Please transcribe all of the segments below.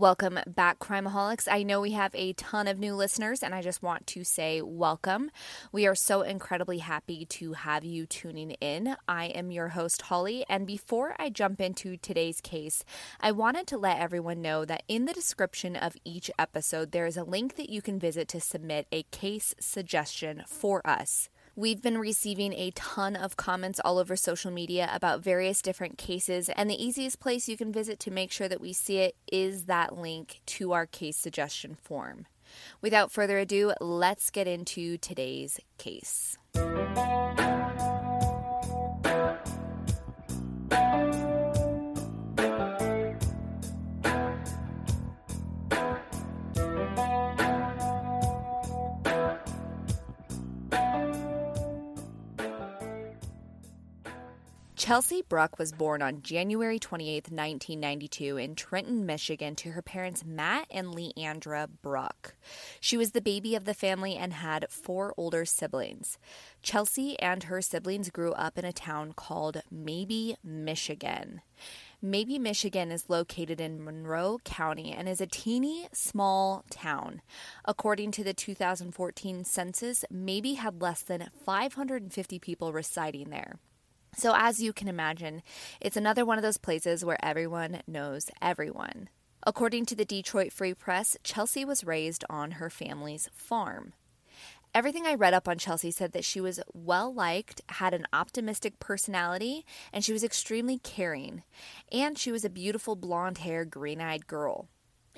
Welcome back, Crimeaholics. I know we have a ton of new listeners, and I just want to say welcome. We are so incredibly happy to have you tuning in. I am your host, Holly, and before I jump into today's case, I wanted to let everyone know that in the description of each episode, there is a link that you can visit to submit a case suggestion for us. We've been receiving a ton of comments all over social media about various different cases, and the easiest place you can visit to make sure that we see it is that link to our case suggestion form. Without further ado, let's get into today's case. Chelsea Bruck was born on January 28, 1992, in Trenton, Michigan, to her parents Matt and Leandra Bruck. She was the baby of the family and had four older siblings. Chelsea and her siblings grew up in a town called Maybee, Michigan. Maybee, Michigan is located in Monroe County and is a teeny small town. According to the 2014 census, Maybee had less than 550 people residing there. So, as you can imagine, it's another one of those places where everyone knows everyone. According to the Detroit Free Press, Chelsea was raised on her family's farm. Everything I read up on Chelsea said that she was well liked, had an optimistic personality, and she was extremely caring. And she was a beautiful blonde haired, green eyed girl.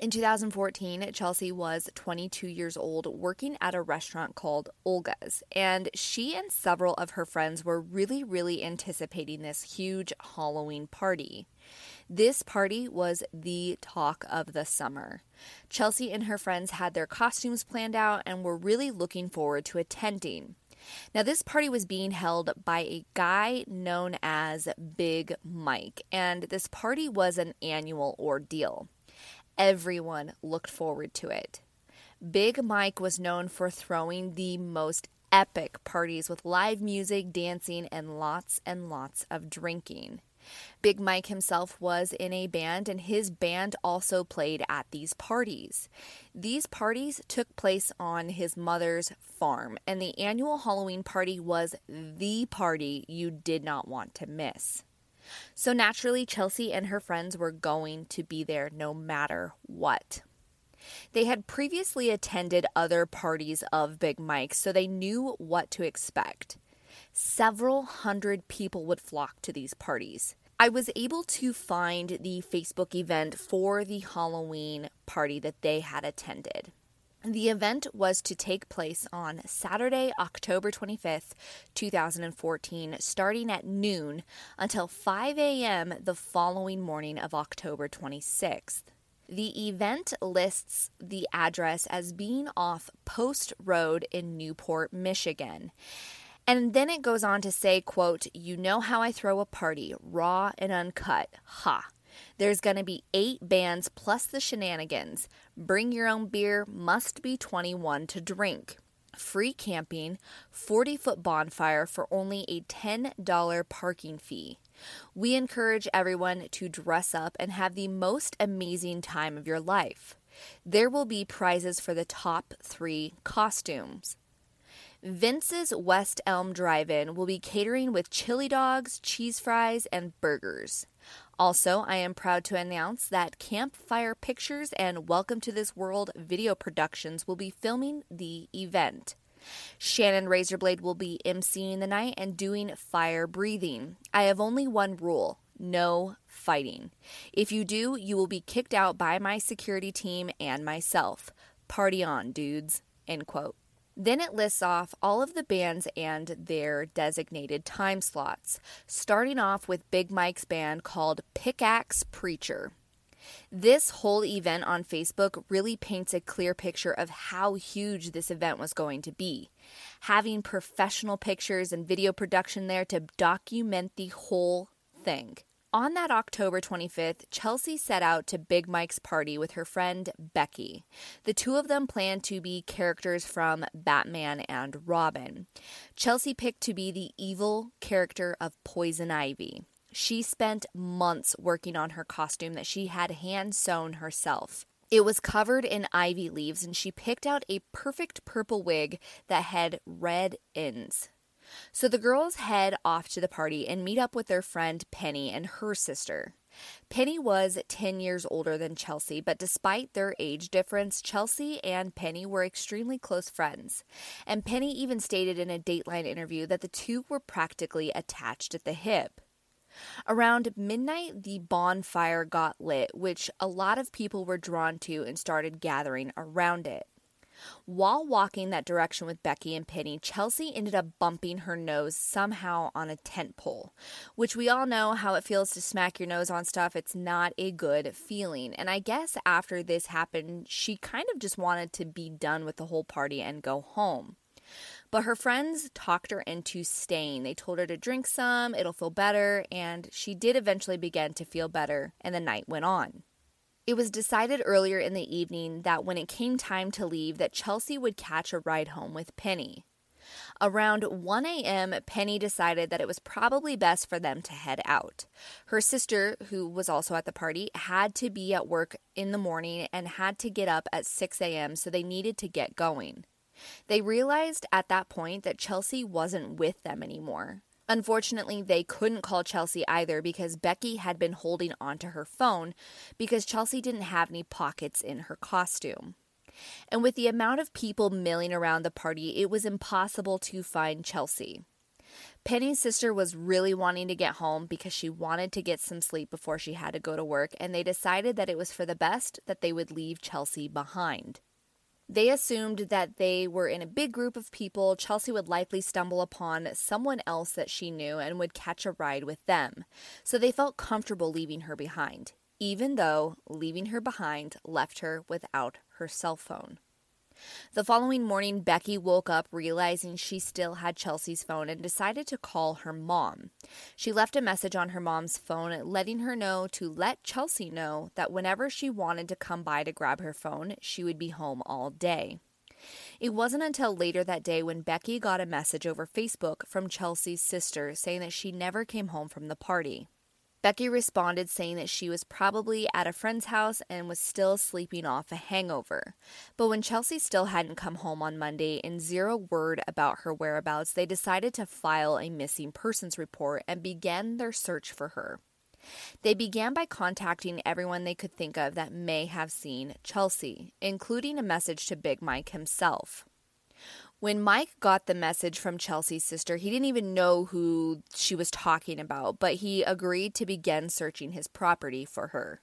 In 2014, Chelsea was 22 years old working at a restaurant called Olga's, and she and several of her friends were really, really anticipating this huge Halloween party. This party was the talk of the summer. Chelsea and her friends had their costumes planned out and were really looking forward to attending. Now, this party was being held by a guy known as Big Mike, and this party was an annual ordeal. Everyone looked forward to it. Big Mike was known for throwing the most epic parties with live music, dancing, and lots and lots of drinking. Big Mike himself was in a band, and his band also played at these parties. These parties took place on his mother's farm, and the annual Halloween party was the party you did not want to miss. So naturally, Chelsea and her friends were going to be there no matter what. They had previously attended other parties of Big Mike, so they knew what to expect. Several hundred people would flock to these parties. I was able to find the Facebook event for the Halloween party that they had attended. The event was to take place on Saturday, October 25th, 2014, starting at noon until 5 a.m. the following morning of October 26th. The event lists the address as being off Post Road in Newport, Michigan. And then it goes on to say, quote, You know how I throw a party, raw and uncut. Ha. There's going to be eight bands plus the shenanigans. Bring your own beer, must be 21 to drink. Free camping, 40 foot bonfire for only a $10 parking fee. We encourage everyone to dress up and have the most amazing time of your life. There will be prizes for the top three costumes. Vince's West Elm Drive In will be catering with chili dogs, cheese fries, and burgers. Also, I am proud to announce that Campfire Pictures and Welcome to This World video productions will be filming the event. Shannon Razorblade will be emceeing the night and doing fire breathing. I have only one rule no fighting. If you do, you will be kicked out by my security team and myself. Party on, dudes. End quote. Then it lists off all of the bands and their designated time slots, starting off with Big Mike's band called Pickaxe Preacher. This whole event on Facebook really paints a clear picture of how huge this event was going to be. Having professional pictures and video production there to document the whole thing. On that October 25th, Chelsea set out to Big Mike's party with her friend Becky. The two of them planned to be characters from Batman and Robin. Chelsea picked to be the evil character of Poison Ivy. She spent months working on her costume that she had hand sewn herself. It was covered in ivy leaves, and she picked out a perfect purple wig that had red ends. So the girls head off to the party and meet up with their friend Penny and her sister. Penny was 10 years older than Chelsea, but despite their age difference, Chelsea and Penny were extremely close friends. And Penny even stated in a Dateline interview that the two were practically attached at the hip. Around midnight, the bonfire got lit, which a lot of people were drawn to and started gathering around it. While walking that direction with Becky and Penny, Chelsea ended up bumping her nose somehow on a tent pole, which we all know how it feels to smack your nose on stuff. It's not a good feeling. And I guess after this happened, she kind of just wanted to be done with the whole party and go home. But her friends talked her into staying. They told her to drink some, it'll feel better, and she did eventually begin to feel better, and the night went on. It was decided earlier in the evening that when it came time to leave that Chelsea would catch a ride home with Penny. Around 1 a.m., Penny decided that it was probably best for them to head out. Her sister, who was also at the party, had to be at work in the morning and had to get up at 6 a.m., so they needed to get going. They realized at that point that Chelsea wasn't with them anymore. Unfortunately, they couldn't call Chelsea either because Becky had been holding onto her phone because Chelsea didn't have any pockets in her costume. And with the amount of people milling around the party, it was impossible to find Chelsea. Penny's sister was really wanting to get home because she wanted to get some sleep before she had to go to work, and they decided that it was for the best that they would leave Chelsea behind. They assumed that they were in a big group of people. Chelsea would likely stumble upon someone else that she knew and would catch a ride with them. So they felt comfortable leaving her behind, even though leaving her behind left her without her cell phone. The following morning, Becky woke up realizing she still had Chelsea's phone and decided to call her mom. She left a message on her mom's phone letting her know to let Chelsea know that whenever she wanted to come by to grab her phone, she would be home all day. It wasn't until later that day when Becky got a message over Facebook from Chelsea's sister saying that she never came home from the party. Becky responded saying that she was probably at a friend's house and was still sleeping off a hangover. But when Chelsea still hadn't come home on Monday and zero word about her whereabouts, they decided to file a missing persons report and began their search for her. They began by contacting everyone they could think of that may have seen Chelsea, including a message to Big Mike himself. When Mike got the message from Chelsea's sister, he didn't even know who she was talking about, but he agreed to begin searching his property for her.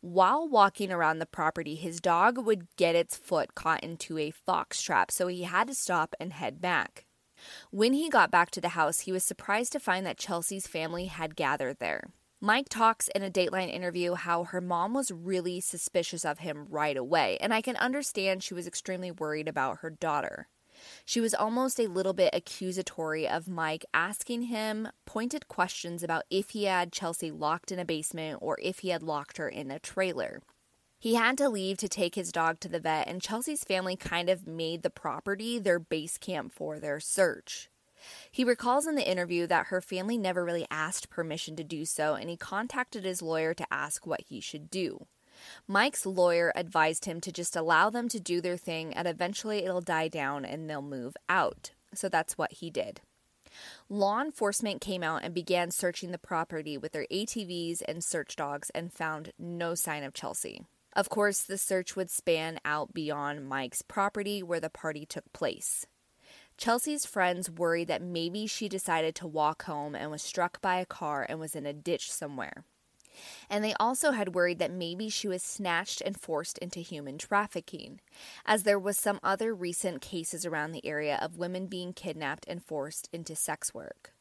While walking around the property, his dog would get its foot caught into a fox trap, so he had to stop and head back. When he got back to the house, he was surprised to find that Chelsea's family had gathered there. Mike talks in a Dateline interview how her mom was really suspicious of him right away, and I can understand she was extremely worried about her daughter. She was almost a little bit accusatory of Mike, asking him pointed questions about if he had Chelsea locked in a basement or if he had locked her in a trailer. He had to leave to take his dog to the vet, and Chelsea's family kind of made the property their base camp for their search. He recalls in the interview that her family never really asked permission to do so, and he contacted his lawyer to ask what he should do. Mike's lawyer advised him to just allow them to do their thing and eventually it'll die down and they'll move out. So that's what he did. Law enforcement came out and began searching the property with their ATVs and search dogs and found no sign of Chelsea. Of course, the search would span out beyond Mike's property where the party took place. Chelsea's friends worried that maybe she decided to walk home and was struck by a car and was in a ditch somewhere. And they also had worried that maybe she was snatched and forced into human trafficking, as there was some other recent cases around the area of women being kidnapped and forced into sex work.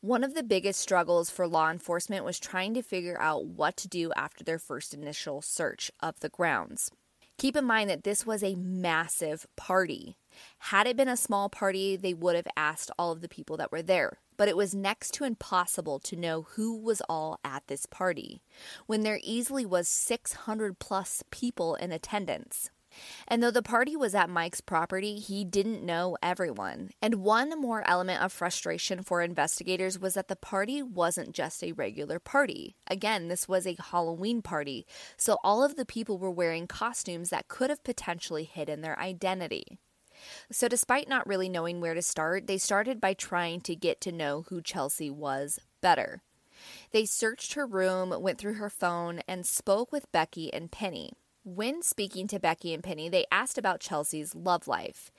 One of the biggest struggles for law enforcement was trying to figure out what to do after their first initial search of the grounds. Keep in mind that this was a massive party. Had it been a small party, they would have asked all of the people that were there but it was next to impossible to know who was all at this party, when there easily was 600 plus people in attendance. And though the party was at Mike's property, he didn't know everyone. And one more element of frustration for investigators was that the party wasn't just a regular party. Again, this was a Halloween party, so all of the people were wearing costumes that could have potentially hidden their identity. So, despite not really knowing where to start, they started by trying to get to know who Chelsea was better. They searched her room, went through her phone, and spoke with Becky and Penny. When speaking to Becky and Penny, they asked about Chelsea's love life.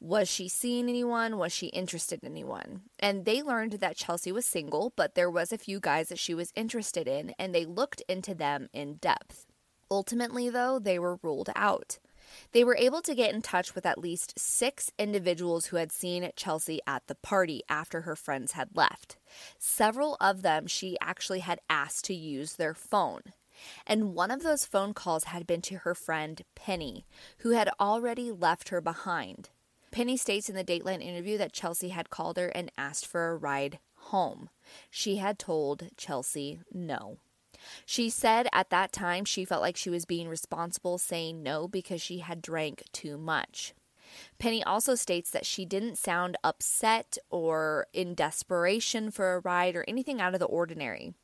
Was she seeing anyone? Was she interested in anyone? And they learned that Chelsea was single, but there was a few guys that she was interested in, and they looked into them in depth. Ultimately, though, they were ruled out. They were able to get in touch with at least six individuals who had seen Chelsea at the party after her friends had left. Several of them she actually had asked to use their phone. And one of those phone calls had been to her friend Penny, who had already left her behind. Penny states in the Dateline interview that Chelsea had called her and asked for a ride home. She had told Chelsea no. She said at that time she felt like she was being responsible saying no because she had drank too much. Penny also states that she didn't sound upset or in desperation for a ride or anything out of the ordinary.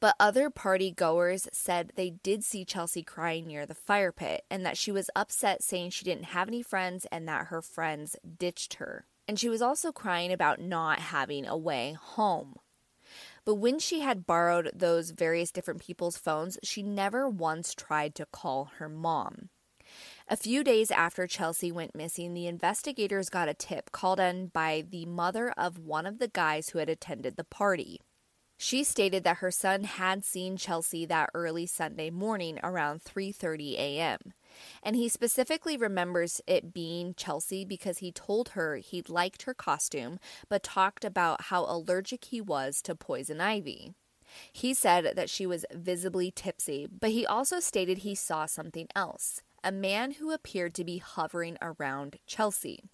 But other party goers said they did see Chelsea crying near the fire pit and that she was upset, saying she didn't have any friends and that her friends ditched her. And she was also crying about not having a way home. But when she had borrowed those various different people's phones, she never once tried to call her mom. A few days after Chelsea went missing, the investigators got a tip called in by the mother of one of the guys who had attended the party. She stated that her son had seen Chelsea that early Sunday morning around 3:30 a.m. And he specifically remembers it being Chelsea because he told her he liked her costume, but talked about how allergic he was to poison ivy. He said that she was visibly tipsy, but he also stated he saw something else a man who appeared to be hovering around Chelsea.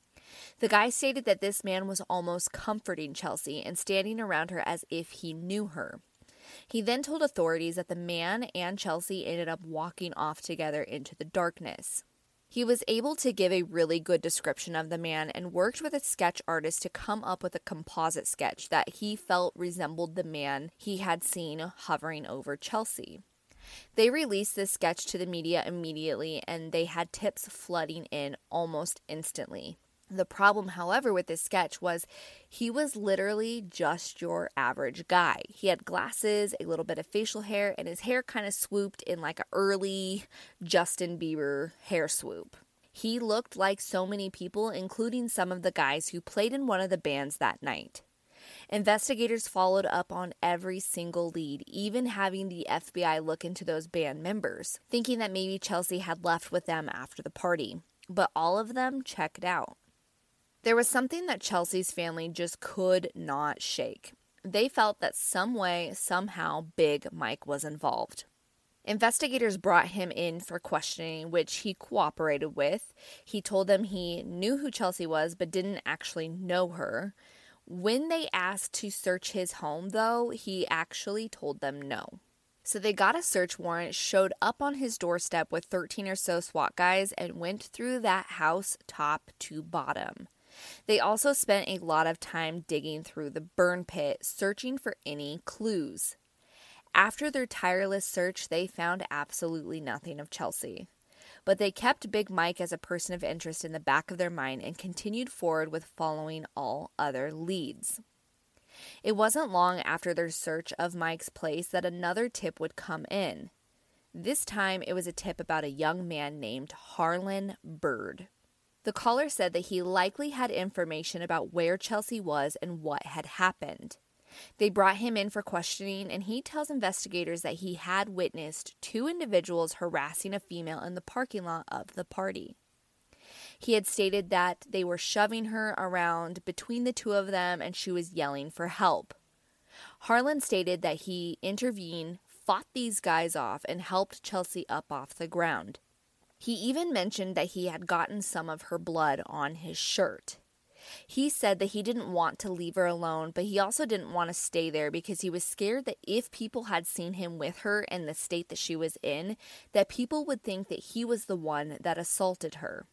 The guy stated that this man was almost comforting Chelsea and standing around her as if he knew her. He then told authorities that the man and Chelsea ended up walking off together into the darkness. He was able to give a really good description of the man and worked with a sketch artist to come up with a composite sketch that he felt resembled the man he had seen hovering over Chelsea. They released this sketch to the media immediately and they had tips flooding in almost instantly. The problem, however, with this sketch was he was literally just your average guy. He had glasses, a little bit of facial hair, and his hair kind of swooped in like an early Justin Bieber hair swoop. He looked like so many people, including some of the guys who played in one of the bands that night. Investigators followed up on every single lead, even having the FBI look into those band members, thinking that maybe Chelsea had left with them after the party. But all of them checked out. There was something that Chelsea's family just could not shake. They felt that some way, somehow, Big Mike was involved. Investigators brought him in for questioning, which he cooperated with. He told them he knew who Chelsea was, but didn't actually know her. When they asked to search his home, though, he actually told them no. So they got a search warrant, showed up on his doorstep with 13 or so SWAT guys, and went through that house top to bottom. They also spent a lot of time digging through the burn pit, searching for any clues. After their tireless search, they found absolutely nothing of Chelsea. But they kept Big Mike as a person of interest in the back of their mind and continued forward with following all other leads. It wasn't long after their search of Mike's place that another tip would come in. This time it was a tip about a young man named Harlan Bird. The caller said that he likely had information about where Chelsea was and what had happened. They brought him in for questioning, and he tells investigators that he had witnessed two individuals harassing a female in the parking lot of the party. He had stated that they were shoving her around between the two of them and she was yelling for help. Harlan stated that he intervened, fought these guys off, and helped Chelsea up off the ground. He even mentioned that he had gotten some of her blood on his shirt. He said that he didn't want to leave her alone, but he also didn't want to stay there because he was scared that if people had seen him with her in the state that she was in, that people would think that he was the one that assaulted her.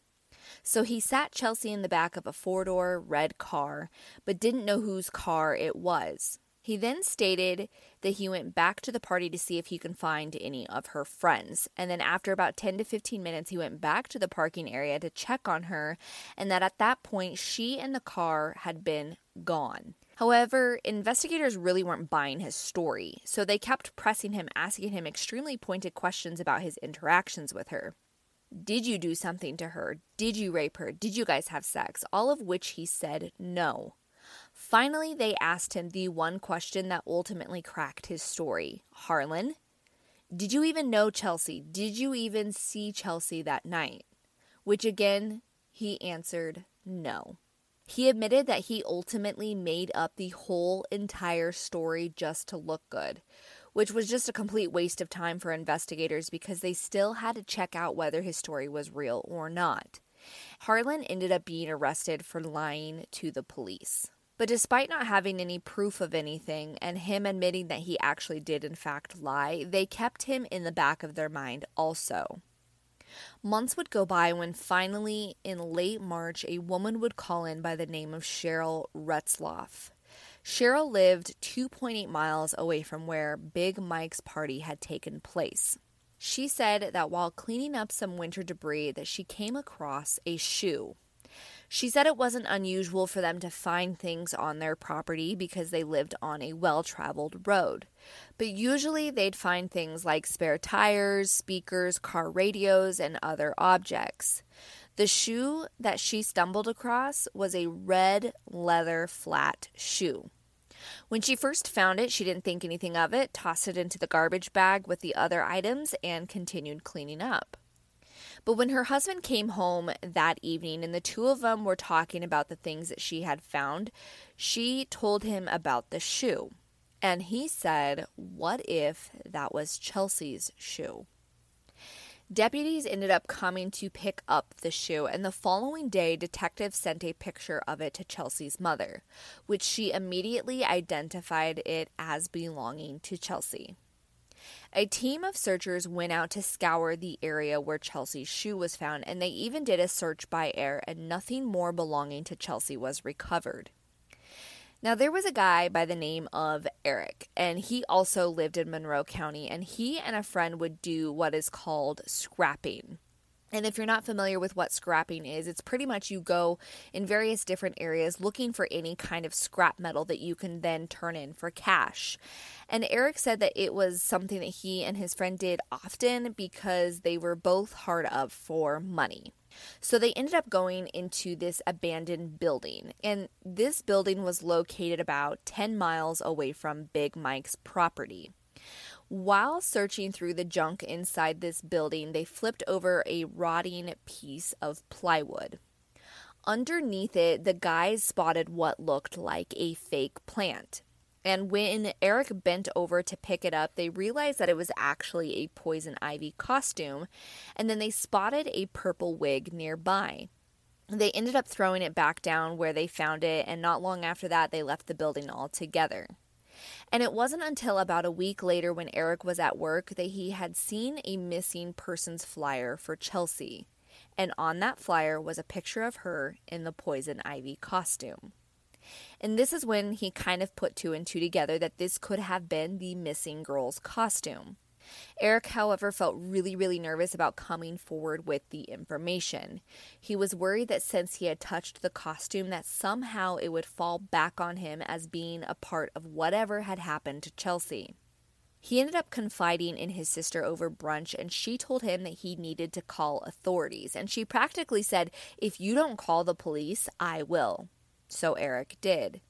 So he sat Chelsea in the back of a four door red car, but didn't know whose car it was. He then stated that he went back to the party to see if he could find any of her friends. And then, after about 10 to 15 minutes, he went back to the parking area to check on her, and that at that point, she and the car had been gone. However, investigators really weren't buying his story, so they kept pressing him, asking him extremely pointed questions about his interactions with her. Did you do something to her? Did you rape her? Did you guys have sex? All of which he said no. Finally, they asked him the one question that ultimately cracked his story Harlan, did you even know Chelsea? Did you even see Chelsea that night? Which again, he answered no. He admitted that he ultimately made up the whole entire story just to look good, which was just a complete waste of time for investigators because they still had to check out whether his story was real or not. Harlan ended up being arrested for lying to the police. But despite not having any proof of anything and him admitting that he actually did, in fact, lie, they kept him in the back of their mind also. Months would go by when finally, in late March, a woman would call in by the name of Cheryl Retzloff. Cheryl lived 2.8 miles away from where Big Mike's party had taken place. She said that while cleaning up some winter debris that she came across a shoe she said it wasn't unusual for them to find things on their property because they lived on a well traveled road. But usually they'd find things like spare tires, speakers, car radios, and other objects. The shoe that she stumbled across was a red leather flat shoe. When she first found it, she didn't think anything of it, tossed it into the garbage bag with the other items, and continued cleaning up. But when her husband came home that evening and the two of them were talking about the things that she had found, she told him about the shoe. And he said, What if that was Chelsea's shoe? Deputies ended up coming to pick up the shoe, and the following day, detectives sent a picture of it to Chelsea's mother, which she immediately identified it as belonging to Chelsea. A team of searchers went out to scour the area where Chelsea's shoe was found, and they even did a search by air, and nothing more belonging to Chelsea was recovered. Now, there was a guy by the name of Eric, and he also lived in Monroe County, and he and a friend would do what is called scrapping. And if you're not familiar with what scrapping is, it's pretty much you go in various different areas looking for any kind of scrap metal that you can then turn in for cash. And Eric said that it was something that he and his friend did often because they were both hard up for money. So they ended up going into this abandoned building. And this building was located about 10 miles away from Big Mike's property. While searching through the junk inside this building, they flipped over a rotting piece of plywood. Underneath it, the guys spotted what looked like a fake plant. And when Eric bent over to pick it up, they realized that it was actually a poison ivy costume. And then they spotted a purple wig nearby. They ended up throwing it back down where they found it, and not long after that, they left the building altogether. And it wasn't until about a week later, when Eric was at work, that he had seen a missing persons flyer for Chelsea. And on that flyer was a picture of her in the poison ivy costume. And this is when he kind of put two and two together that this could have been the missing girl's costume. Eric, however, felt really, really nervous about coming forward with the information. He was worried that since he had touched the costume that somehow it would fall back on him as being a part of whatever had happened to Chelsea. He ended up confiding in his sister over brunch, and she told him that he needed to call authorities. And she practically said, If you don't call the police, I will. So Eric did.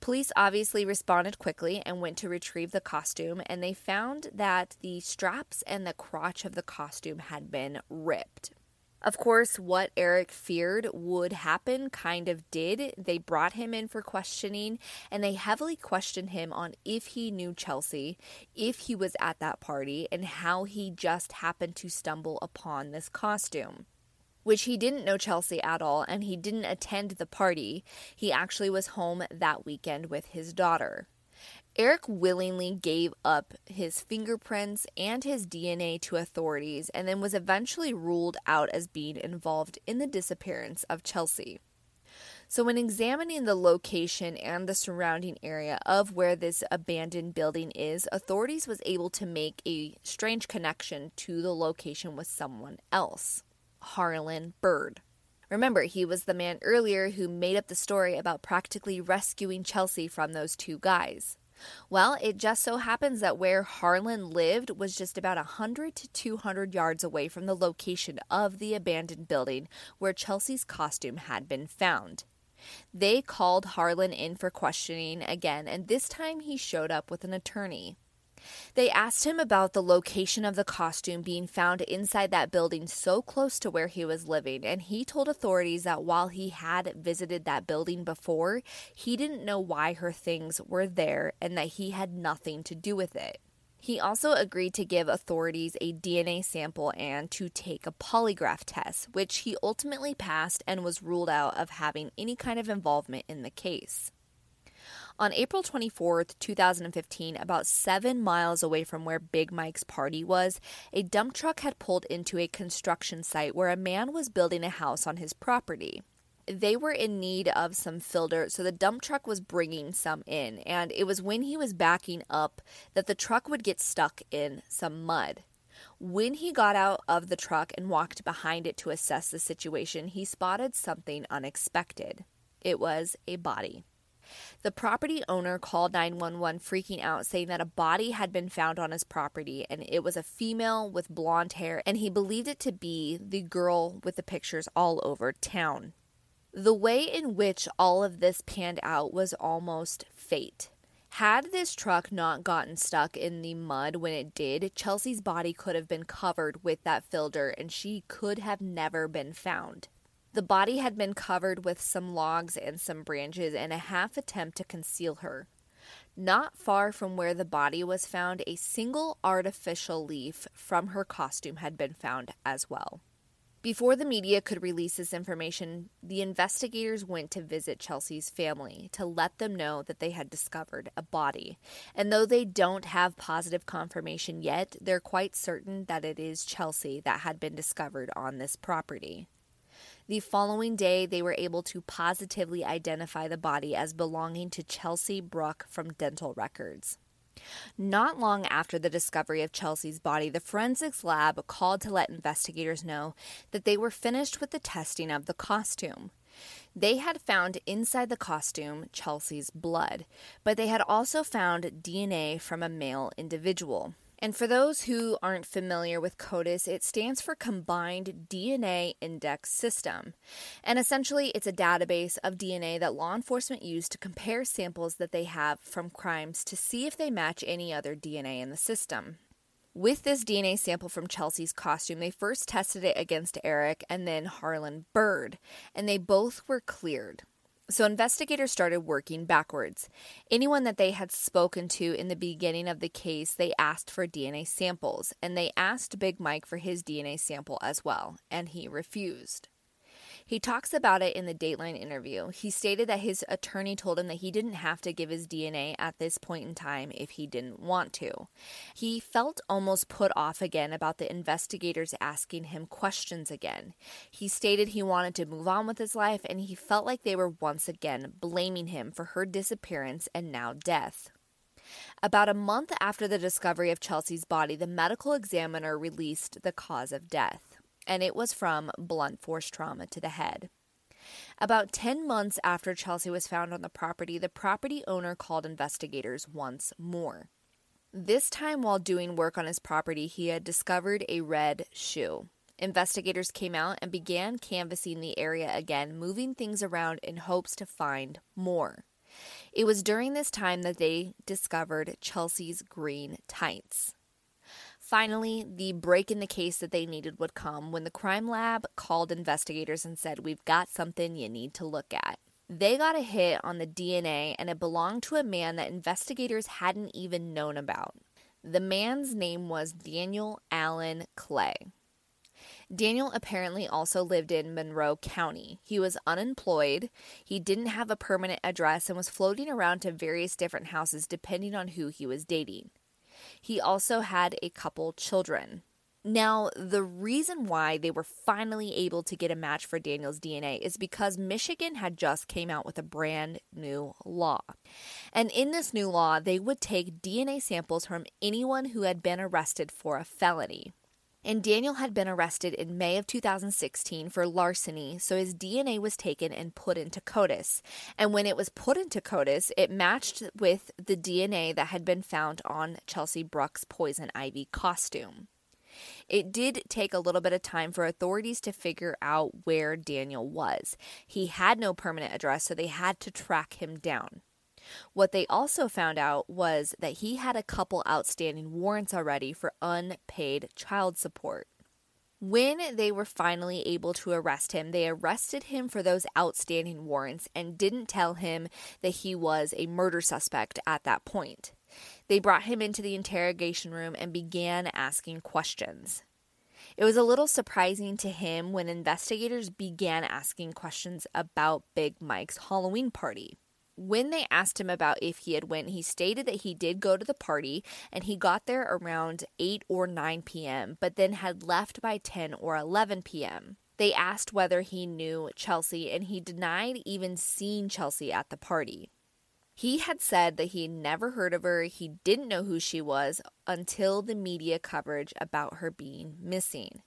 Police obviously responded quickly and went to retrieve the costume, and they found that the straps and the crotch of the costume had been ripped. Of course, what Eric feared would happen kind of did. They brought him in for questioning and they heavily questioned him on if he knew Chelsea, if he was at that party, and how he just happened to stumble upon this costume which he didn't know Chelsea at all and he didn't attend the party. He actually was home that weekend with his daughter. Eric willingly gave up his fingerprints and his DNA to authorities and then was eventually ruled out as being involved in the disappearance of Chelsea. So, when examining the location and the surrounding area of where this abandoned building is, authorities was able to make a strange connection to the location with someone else, Harlan Bird. Remember, he was the man earlier who made up the story about practically rescuing Chelsea from those two guys. Well, it just so happens that where Harlan lived was just about 100 to 200 yards away from the location of the abandoned building where Chelsea's costume had been found. They called Harlan in for questioning again, and this time he showed up with an attorney. They asked him about the location of the costume being found inside that building so close to where he was living, and he told authorities that while he had visited that building before, he didn't know why her things were there and that he had nothing to do with it. He also agreed to give authorities a DNA sample and to take a polygraph test, which he ultimately passed and was ruled out of having any kind of involvement in the case. On April 24, 2015, about seven miles away from where Big Mike's party was, a dump truck had pulled into a construction site where a man was building a house on his property they were in need of some filter, so the dump truck was bringing some in. And it was when he was backing up that the truck would get stuck in some mud. When he got out of the truck and walked behind it to assess the situation, he spotted something unexpected. It was a body. The property owner called 911 freaking out, saying that a body had been found on his property and it was a female with blonde hair, and he believed it to be the girl with the pictures all over town. The way in which all of this panned out was almost fate. Had this truck not gotten stuck in the mud when it did, Chelsea's body could have been covered with that filter and she could have never been found. The body had been covered with some logs and some branches in a half attempt to conceal her. Not far from where the body was found, a single artificial leaf from her costume had been found as well. Before the media could release this information, the investigators went to visit Chelsea's family to let them know that they had discovered a body. And though they don't have positive confirmation yet, they're quite certain that it is Chelsea that had been discovered on this property. The following day, they were able to positively identify the body as belonging to Chelsea Bruck from dental records. Not long after the discovery of Chelsea's body, the forensics lab called to let investigators know that they were finished with the testing of the costume. They had found inside the costume Chelsea's blood, but they had also found DNA from a male individual. And for those who aren't familiar with CODIS, it stands for Combined DNA Index System. And essentially, it's a database of DNA that law enforcement use to compare samples that they have from crimes to see if they match any other DNA in the system. With this DNA sample from Chelsea's costume, they first tested it against Eric and then Harlan Bird, and they both were cleared. So investigators started working backwards. Anyone that they had spoken to in the beginning of the case, they asked for DNA samples, and they asked Big Mike for his DNA sample as well, and he refused. He talks about it in the Dateline interview. He stated that his attorney told him that he didn't have to give his DNA at this point in time if he didn't want to. He felt almost put off again about the investigators asking him questions again. He stated he wanted to move on with his life and he felt like they were once again blaming him for her disappearance and now death. About a month after the discovery of Chelsea's body, the medical examiner released the cause of death and it was from blunt force trauma to the head. About 10 months after Chelsea was found on the property, the property owner called investigators once more. This time, while doing work on his property, he had discovered a red shoe. Investigators came out and began canvassing the area again, moving things around in hopes to find more. It was during this time that they discovered Chelsea's green tights. Finally, the break in the case that they needed would come when the crime lab called investigators and said, We've got something you need to look at. They got a hit on the DNA, and it belonged to a man that investigators hadn't even known about. The man's name was Daniel Allen Clay. Daniel apparently also lived in Monroe County. He was unemployed, he didn't have a permanent address, and was floating around to various different houses depending on who he was dating. He also had a couple children. Now, the reason why they were finally able to get a match for Daniel's DNA is because Michigan had just came out with a brand new law. And in this new law, they would take DNA samples from anyone who had been arrested for a felony. And Daniel had been arrested in May of 2016 for larceny, so his DNA was taken and put into CODIS. And when it was put into CODIS, it matched with the DNA that had been found on Chelsea Bruck's poison ivy costume. It did take a little bit of time for authorities to figure out where Daniel was. He had no permanent address, so they had to track him down. What they also found out was that he had a couple outstanding warrants already for unpaid child support. When they were finally able to arrest him, they arrested him for those outstanding warrants and didn't tell him that he was a murder suspect at that point. They brought him into the interrogation room and began asking questions. It was a little surprising to him when investigators began asking questions about Big Mike's Halloween party. When they asked him about if he had went, he stated that he did go to the party and he got there around 8 or 9 p.m., but then had left by 10 or 11 p.m. They asked whether he knew Chelsea and he denied even seeing Chelsea at the party. He had said that he had never heard of her, he didn't know who she was until the media coverage about her being missing.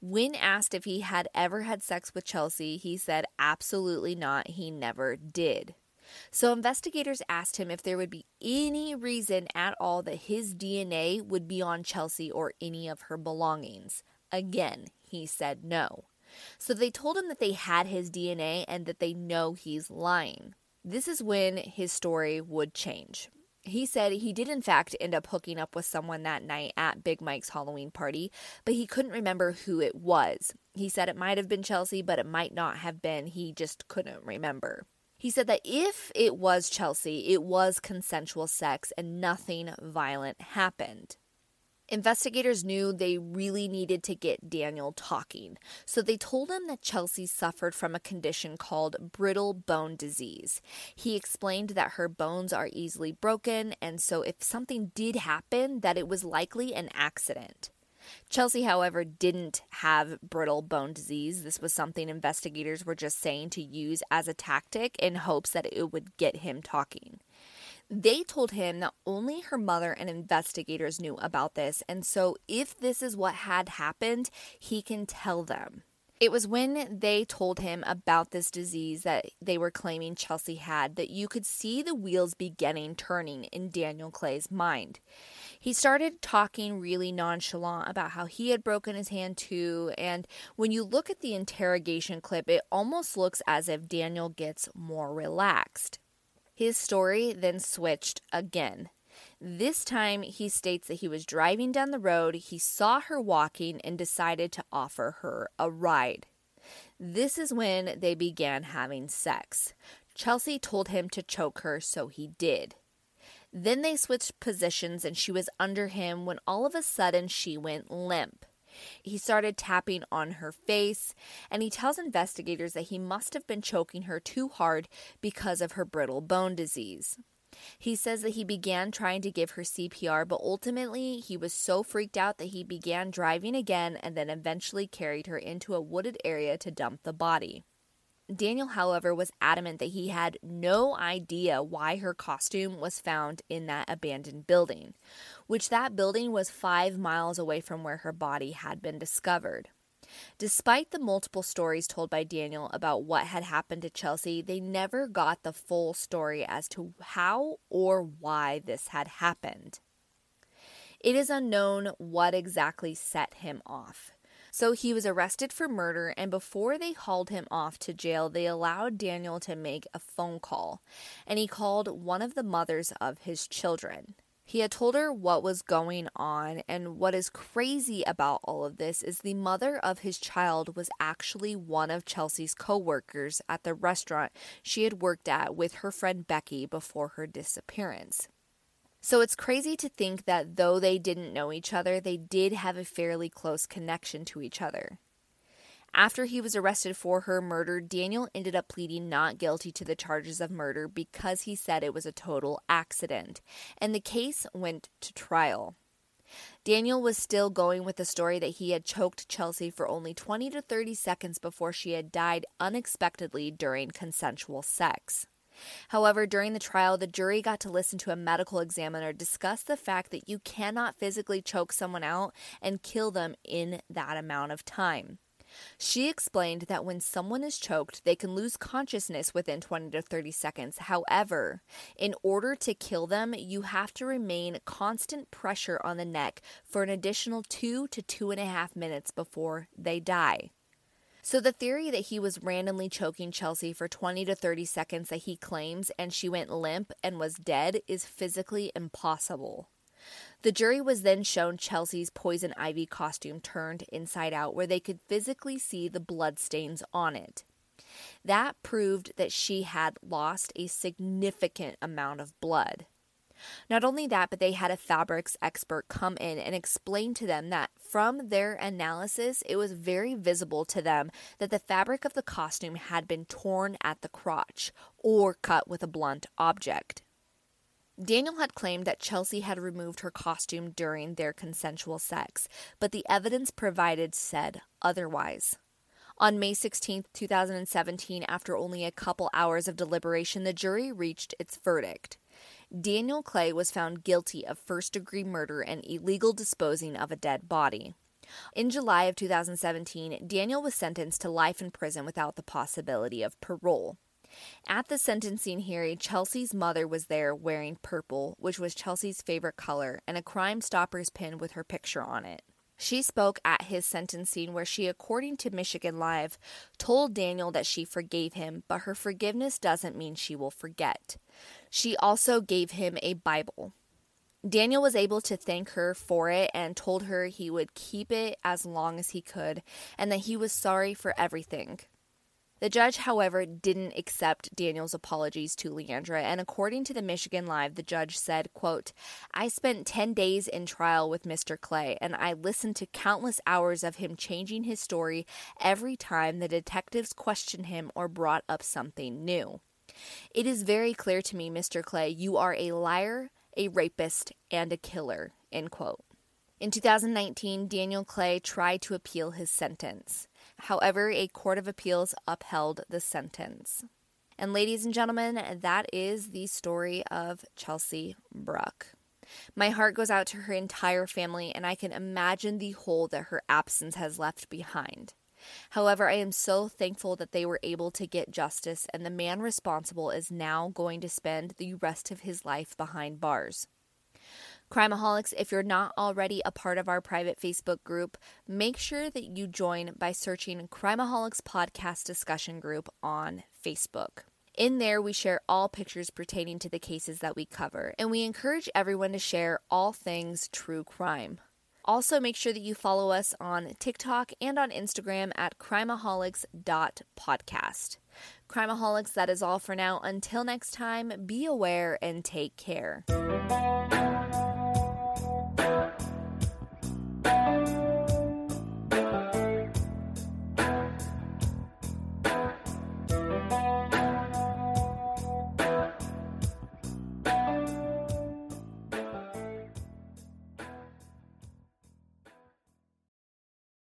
When asked if he had ever had sex with Chelsea, he said absolutely not, he never did. So investigators asked him if there would be any reason at all that his DNA would be on Chelsea or any of her belongings. Again, he said no. So they told him that they had his DNA and that they know he's lying. This is when his story would change. He said he did, in fact, end up hooking up with someone that night at Big Mike's Halloween party, but he couldn't remember who it was. He said it might have been Chelsea, but it might not have been. He just couldn't remember. He said that if it was Chelsea, it was consensual sex and nothing violent happened. Investigators knew they really needed to get Daniel talking, so they told him that Chelsea suffered from a condition called brittle bone disease. He explained that her bones are easily broken, and so if something did happen, that it was likely an accident. Chelsea, however, didn't have brittle bone disease. This was something investigators were just saying to use as a tactic in hopes that it would get him talking. They told him that only her mother and investigators knew about this, and so if this is what had happened, he can tell them. It was when they told him about this disease that they were claiming Chelsea had that you could see the wheels beginning turning in Daniel Clay's mind. He started talking really nonchalant about how he had broken his hand too, and when you look at the interrogation clip, it almost looks as if Daniel gets more relaxed. His story then switched again. This time, he states that he was driving down the road, he saw her walking, and decided to offer her a ride. This is when they began having sex. Chelsea told him to choke her, so he did. Then they switched positions and she was under him when all of a sudden she went limp. He started tapping on her face, and he tells investigators that he must have been choking her too hard because of her brittle bone disease. He says that he began trying to give her CPR, but ultimately he was so freaked out that he began driving again and then eventually carried her into a wooded area to dump the body. Daniel, however, was adamant that he had no idea why her costume was found in that abandoned building, which that building was five miles away from where her body had been discovered. Despite the multiple stories told by Daniel about what had happened to Chelsea, they never got the full story as to how or why this had happened. It is unknown what exactly set him off. So he was arrested for murder, and before they hauled him off to jail, they allowed Daniel to make a phone call, and he called one of the mothers of his children. He had told her what was going on, and what is crazy about all of this is the mother of his child was actually one of Chelsea's co-workers at the restaurant she had worked at with her friend Becky before her disappearance. So it's crazy to think that though they didn't know each other, they did have a fairly close connection to each other. After he was arrested for her murder, Daniel ended up pleading not guilty to the charges of murder because he said it was a total accident, and the case went to trial. Daniel was still going with the story that he had choked Chelsea for only 20 to 30 seconds before she had died unexpectedly during consensual sex. However, during the trial, the jury got to listen to a medical examiner discuss the fact that you cannot physically choke someone out and kill them in that amount of time. She explained that when someone is choked, they can lose consciousness within 20 to 30 seconds. However, in order to kill them, you have to remain constant pressure on the neck for an additional two to two and a half minutes before they die. So, the theory that he was randomly choking Chelsea for 20 to 30 seconds that he claims and she went limp and was dead is physically impossible. The jury was then shown Chelsea's poison ivy costume turned inside out, where they could physically see the bloodstains on it. That proved that she had lost a significant amount of blood. Not only that, but they had a fabrics expert come in and explain to them that from their analysis, it was very visible to them that the fabric of the costume had been torn at the crotch or cut with a blunt object. Daniel had claimed that Chelsea had removed her costume during their consensual sex, but the evidence provided said otherwise. On May 16, 2017, after only a couple hours of deliberation, the jury reached its verdict. Daniel Clay was found guilty of first degree murder and illegal disposing of a dead body. In July of 2017, Daniel was sentenced to life in prison without the possibility of parole. At the sentencing hearing, Chelsea's mother was there wearing purple, which was Chelsea's favorite color, and a Crime Stoppers pin with her picture on it. She spoke at his sentencing, where she, according to Michigan Live, told Daniel that she forgave him, but her forgiveness doesn't mean she will forget. She also gave him a Bible. Daniel was able to thank her for it and told her he would keep it as long as he could and that he was sorry for everything. The judge, however, didn't accept Daniel's apologies to Leandra, and according to the Michigan Live, the judge said, quote, I spent 10 days in trial with Mr. Clay, and I listened to countless hours of him changing his story every time the detectives questioned him or brought up something new. It is very clear to me, Mr. Clay, you are a liar, a rapist, and a killer, end quote. In 2019, Daniel Clay tried to appeal his sentence. However, a court of appeals upheld the sentence. And, ladies and gentlemen, that is the story of Chelsea Bruck. My heart goes out to her entire family, and I can imagine the hole that her absence has left behind. However, I am so thankful that they were able to get justice, and the man responsible is now going to spend the rest of his life behind bars. Crimeaholics, if you're not already a part of our private Facebook group, make sure that you join by searching Crimeaholics Podcast Discussion Group on Facebook. In there, we share all pictures pertaining to the cases that we cover, and we encourage everyone to share all things true crime. Also, make sure that you follow us on TikTok and on Instagram at crimeaholics.podcast. Crimeaholics, that is all for now. Until next time, be aware and take care.